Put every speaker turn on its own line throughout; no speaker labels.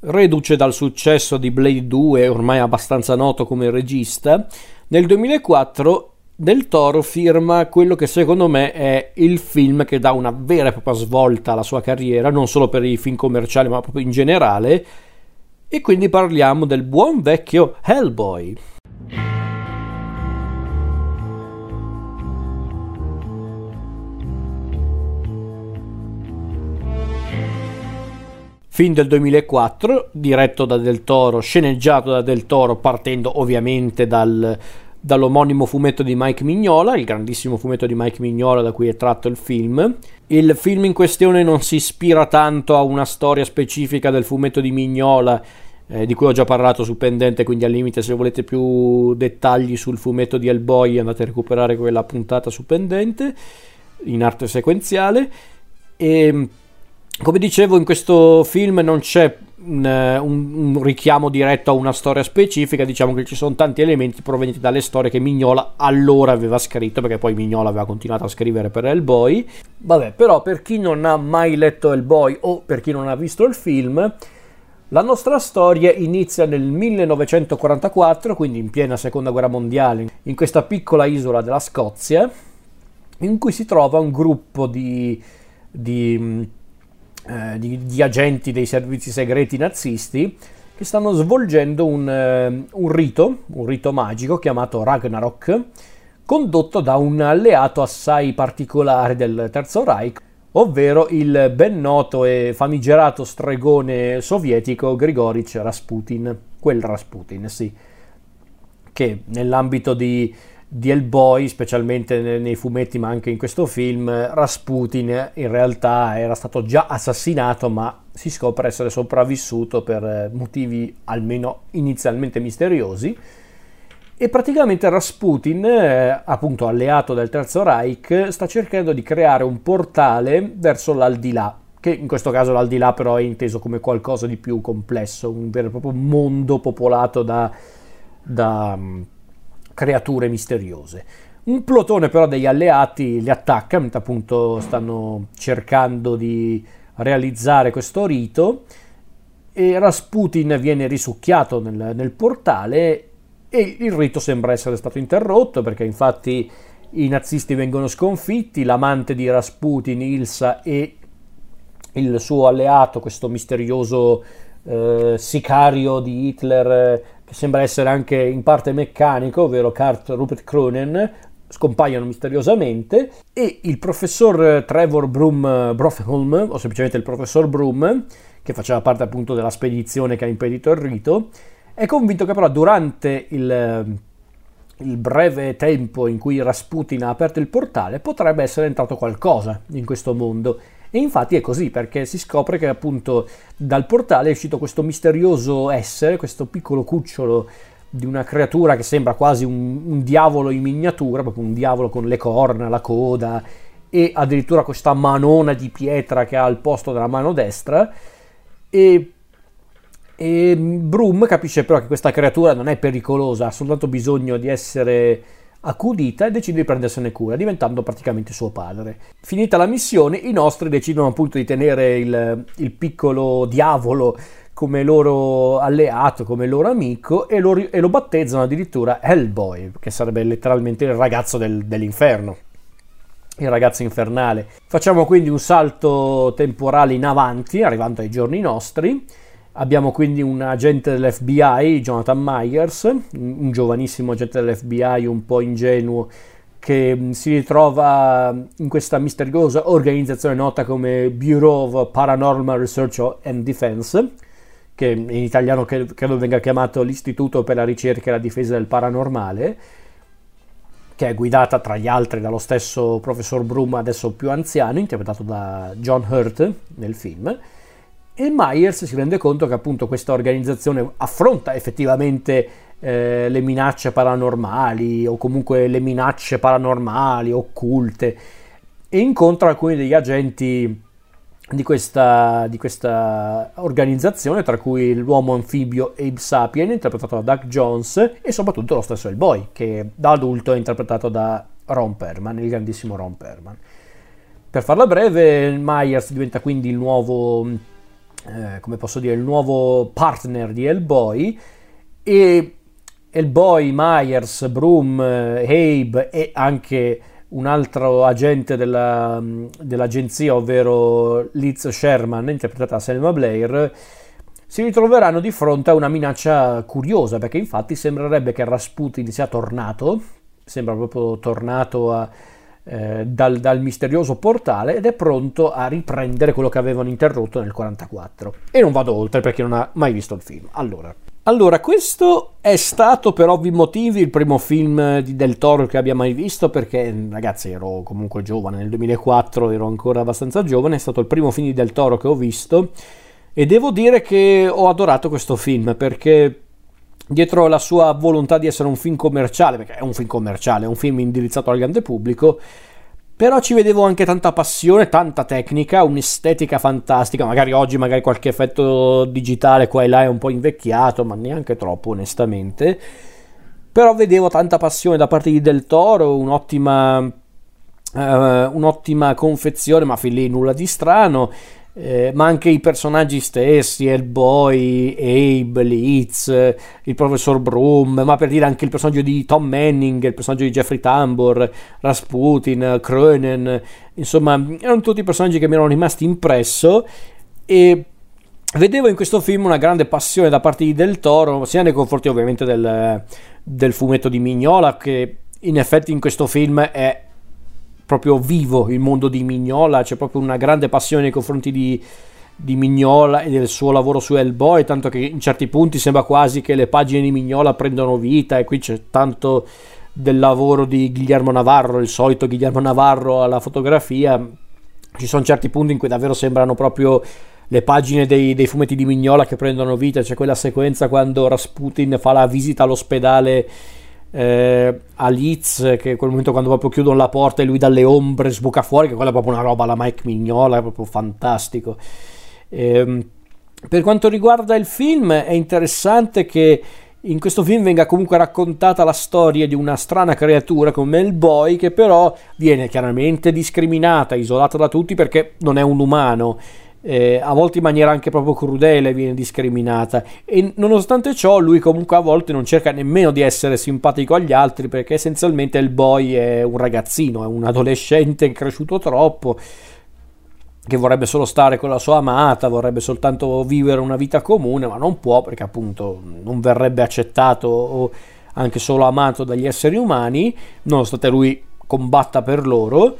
reduce dal successo di Blade 2, ormai abbastanza noto come regista, nel 2004 del Toro firma quello che secondo me è il film che dà una vera e propria svolta alla sua carriera, non solo per i film commerciali ma proprio in generale, e quindi parliamo del buon vecchio Hellboy. Film del 2004, diretto da Del Toro, sceneggiato da Del Toro, partendo ovviamente dal, dall'omonimo fumetto di Mike Mignola, il grandissimo fumetto di Mike Mignola da cui è tratto il film. Il film in questione non si ispira tanto a una storia specifica del fumetto di Mignola, eh, di cui ho già parlato su Pendente, quindi al limite se volete più dettagli sul fumetto di Hellboy andate a recuperare quella puntata su Pendente in arte sequenziale. E come dicevo, in questo film non c'è un, un, un, richiamo diretto a una storia specifica, diciamo che ci sono tanti elementi provenienti dalle storie che Mignola allora aveva scritto, perché poi Mignola aveva continuato a scrivere per Hellboy. Vabbè, però per chi non ha mai letto Hellboy o per chi non ha visto il film, la nostra storia inizia nel 1944, quindi in piena seconda guerra mondiale, in questa piccola isola della Scozia, in cui si trova un gruppo di, di eh, di, di, agenti dei servizi segreti nazisti che stanno svolgendo un, uh, un rito, un rito magico chiamato Ragnarok, condotto da un alleato assai particolare del Terzo Reich, ovvero il ben noto e famigerato stregone sovietico Grigorich Rasputin, quel Rasputin, sì, che nell'ambito di di Hellboy, specialmente nei fumetti ma anche in questo film, Rasputin in realtà era stato già assassinato ma si scopre essere sopravvissuto per eh, motivi almeno inizialmente misteriosi. E praticamente Rasputin, eh, appunto alleato del Terzo Reich, sta cercando di creare un portale verso l'aldilà, che in questo caso l'aldilà però è inteso come qualcosa di più complesso, un vero e proprio mondo popolato da, da creature misteriose. Un plotone però degli alleati li attacca, mentre appunto stanno cercando di realizzare questo rito e Rasputin viene risucchiato nel, nel portale e il rito sembra essere stato interrotto perché infatti i nazisti vengono sconfitti, l'amante di Rasputin, Ilsa e il suo alleato, questo misterioso eh, sicario di Hitler che sembra essere anche in parte meccanico, ovvero Kurt Rupert Cronen, scompaiono misteriosamente e il professor Trevor Broom Brofholm, o semplicemente il professor Broom, che faceva parte appunto della spedizione che ha impedito il rito, è convinto che però durante il, il breve tempo in cui Rasputin ha aperto il portale potrebbe essere entrato qualcosa in questo mondo e infatti è così perché si scopre che appunto dal portale è uscito questo misterioso essere, questo piccolo cucciolo di una creatura che sembra quasi un, un diavolo in miniatura, proprio un diavolo con le corna, la coda e addirittura questa manona di pietra che ha al posto della mano destra. E e Broom capisce però che questa creatura non è pericolosa, ha soltanto bisogno di essere accudita e decide di prendersene cura, diventando praticamente suo padre. Finita la missione, i nostri decidono appunto di tenere il, il piccolo diavolo come loro alleato, come loro amico e lo, e lo, battezzano addirittura Hellboy, che sarebbe letteralmente il ragazzo del, dell'inferno, il ragazzo infernale. Facciamo quindi un salto temporale in avanti, arrivando ai giorni nostri Abbiamo quindi un agente dell'FBI, Jonathan Myers, un giovanissimo agente dell'FBI un po' ingenuo che mm, si ritrova in questa misteriosa organizzazione nota come Bureau of Paranormal Research and Defense, che in italiano credo venga chiamato l'Istituto per la ricerca e la difesa del paranormale, che è guidata tra gli altri dallo stesso professor Broom, adesso più anziano, interpretato da John Hurt nel film e Myers si rende conto che appunto questa organizzazione affronta effettivamente eh, le minacce paranormali o comunque le minacce paranormali, occulte e incontra alcuni degli agenti di questa, di questa, organizzazione, tra cui l'uomo anfibio Abe Sapien, interpretato da Doug Jones, e soprattutto lo stesso Hellboy, che da adulto è interpretato da Ron Perman, il grandissimo Ron Perman. Per farla breve, Myers diventa quindi il nuovo eh, come posso dire, il nuovo partner di Hellboy. E Hellboy, Myers, Broom, eh, Abe e anche un altro agente della, dell'agenzia, ovvero Liz Sherman, interpretata da Selma Blair, si ritroveranno di fronte a una minaccia curiosa, perché infatti sembrerebbe che Rasputin sia tornato, sembra proprio tornato a, eh, dal, dal, misterioso portale ed è pronto a riprendere quello che avevano interrotto nel 1944. E non vado oltre perché non ha mai visto il film. Allora, allora, questo è stato per ovvi motivi il primo film di Del Toro che abbia mai visto perché, ragazzi, ero comunque giovane, nel 2004 ero ancora abbastanza giovane, è stato il primo film di Del Toro che ho visto e devo dire che ho adorato questo film perché dietro la sua volontà di essere un film commerciale, perché è un film commerciale, è un film indirizzato al grande pubblico, però ci vedevo anche tanta passione, tanta tecnica, un'estetica fantastica. Magari oggi, magari qualche effetto digitale qua e là è un po' invecchiato, ma neanche troppo, onestamente. Però vedevo tanta passione da parte di Del Toro, un'ottima, uh, un'ottima confezione, ma fin lì nulla di strano eh, ma anche i personaggi stessi, Hellboy, Abe, Leeds, il professor Broom, ma per dire anche il personaggio di Tom Manning, il personaggio di Jeffrey Tambor, Rasputin, Cronen, insomma, erano tutti personaggi che mi erano rimasti impresso e vedevo in questo film una grande passione da parte di Del Toro, sia nei confronti ovviamente del, del fumetto di Mignola, che in effetti in questo film è proprio vivo il mondo di Mignola, c'è proprio una grande passione nei confronti di, di Mignola e del suo lavoro su Hellboy, tanto che in certi punti sembra quasi che le pagine di Mignola prendono vita e qui c'è tanto del lavoro di Guillermo Navarro, il solito Guillermo Navarro alla fotografia, ci sono certi punti in cui davvero sembrano proprio le pagine dei, dei fumetti di Mignola che prendono vita, c'è quella sequenza quando Rasputin fa la visita all'ospedale eh, a Leeds che quel momento quando proprio chiudono la porta e lui dalle ombre sbuca fuori che quella è proprio una roba alla Mike Mignola è proprio fantastico. Eh, per quanto riguarda il film è interessante che in questo film venga comunque raccontata la storia di una strana creatura come il boy che però viene chiaramente discriminata, isolata da tutti perché non è un umano eh, a volte in maniera anche proprio crudele viene discriminata. E nonostante ciò lui comunque a volte non cerca nemmeno di essere simpatico agli altri perché essenzialmente il boy è un ragazzino, è un adolescente cresciuto troppo che vorrebbe solo stare con la sua amata, vorrebbe soltanto vivere una vita comune, ma non può perché appunto non verrebbe accettato o anche solo amato dagli esseri umani, nonostante lui combatta per loro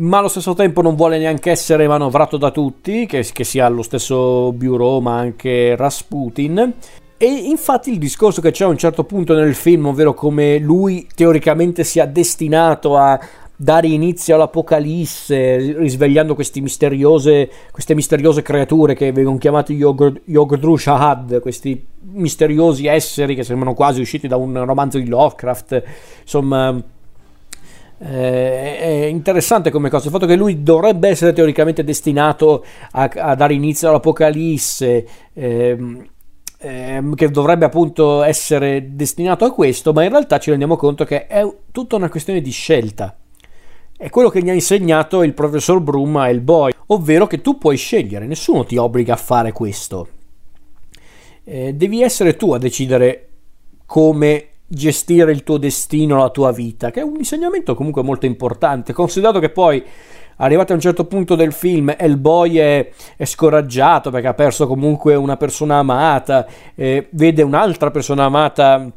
ma allo stesso tempo non vuole neanche essere manovrato da tutti, che, che sia lo stesso Bureau ma anche Rasputin. E infatti il discorso che c'è a un certo punto nel film, ovvero come lui teoricamente sia destinato a dare inizio all'Apocalisse, risvegliando misteriose, queste misteriose creature che vengono chiamate Yogdru Shahad, questi misteriosi esseri che sembrano quasi usciti da un romanzo di Lovecraft, insomma eh, è interessante come cosa il fatto che lui dovrebbe essere teoricamente destinato a, a dare inizio all'Apocalisse ehm, ehm, che dovrebbe appunto essere destinato a questo ma in realtà ci rendiamo conto che è tutta una questione di scelta. È quello che gli ha insegnato il professor Broom a Hellboy ovvero che tu puoi scegliere nessuno ti obbliga a fare questo. Eh, devi essere tu a decidere come gestire il tuo destino, la tua vita, che è un insegnamento comunque molto importante, considerato che poi arrivato a un certo punto del film Hellboy è, è scoraggiato perché ha perso comunque una persona amata, eh, vede un'altra persona amata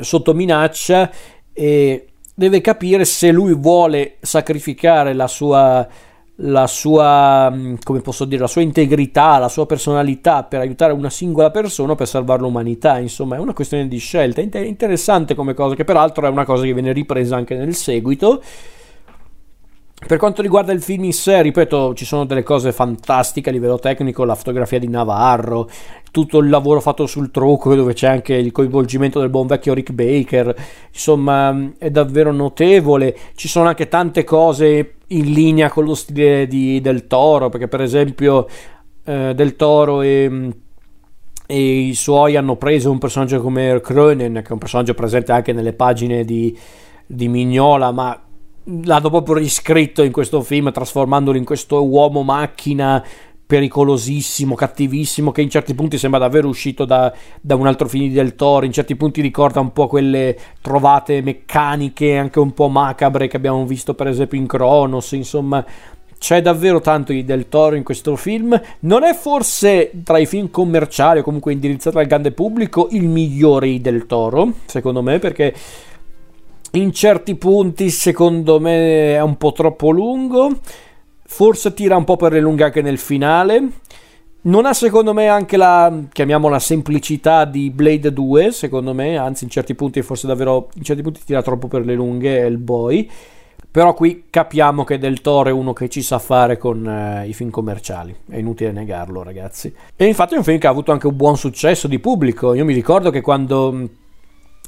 sotto minaccia e deve capire se lui vuole sacrificare la sua la sua, mm, come posso dire, la sua integrità, la sua personalità per aiutare una singola persona per salvare l'umanità. Insomma, è una questione di scelta. È interessante come cosa, che peraltro è una cosa che viene ripresa anche nel seguito. Per quanto riguarda il film in sé, ripeto, ci sono delle cose fantastiche a livello tecnico, la fotografia di Navarro, tutto il lavoro fatto sul trucco dove c'è anche il coinvolgimento del buon vecchio Rick Baker, insomma è davvero notevole, ci sono anche tante cose in linea con lo stile di, del Toro, perché per esempio eh, del Toro e, e, i suoi hanno preso un personaggio come Cronen, che è un personaggio presente anche nelle pagine di, di Mignola, ma l'hanno proprio riscritto in questo film trasformandolo in questo uomo macchina pericolosissimo, cattivissimo, che in certi punti sembra davvero uscito da, da, un altro film del Toro, in certi punti ricorda un po' quelle trovate meccaniche, anche un po' macabre che abbiamo visto per esempio in Kronos, insomma c'è davvero tanto di Del Toro in questo film. Non è forse tra i film commerciali o comunque indirizzati al grande pubblico il migliore di Del Toro, secondo me, perché in certi punti secondo me è un po' troppo lungo forse tira un po' per le lunghe anche nel finale. Non ha secondo me anche la, chiamiamola semplicità di Blade 2, secondo me, anzi in certi punti forse davvero, in certi punti tira troppo per le lunghe il boy. Però qui capiamo che Del Toro è uno che ci sa fare con eh, i film commerciali, è inutile negarlo ragazzi. E infatti è un film che ha avuto anche un buon successo di pubblico, io mi ricordo che quando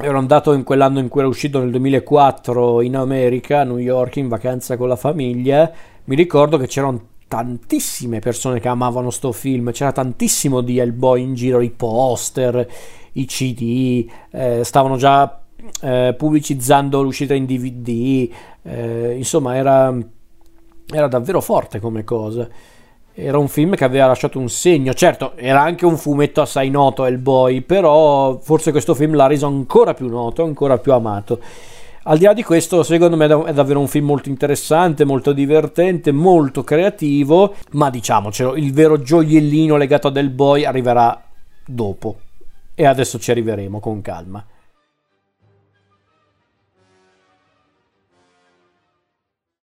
ero andato in quell'anno in cui era uscito nel 2004 in America, a New York, in vacanza con la famiglia, mi ricordo che c'erano tantissime persone che amavano sto film, c'era tantissimo di Hellboy in giro, i poster, i CD, eh, stavano già eh, pubblicizzando l'uscita in DVD, eh, insomma era, era davvero forte come cosa. Era un film che aveva lasciato un segno, certo era anche un fumetto assai noto Hellboy, però forse questo film l'ha reso ancora più noto, ancora più amato. Al di là di questo, secondo me è davvero un film molto interessante, molto divertente, molto creativo, ma diciamocelo, il vero gioiellino legato a Del Boy arriverà dopo. E adesso ci arriveremo con calma.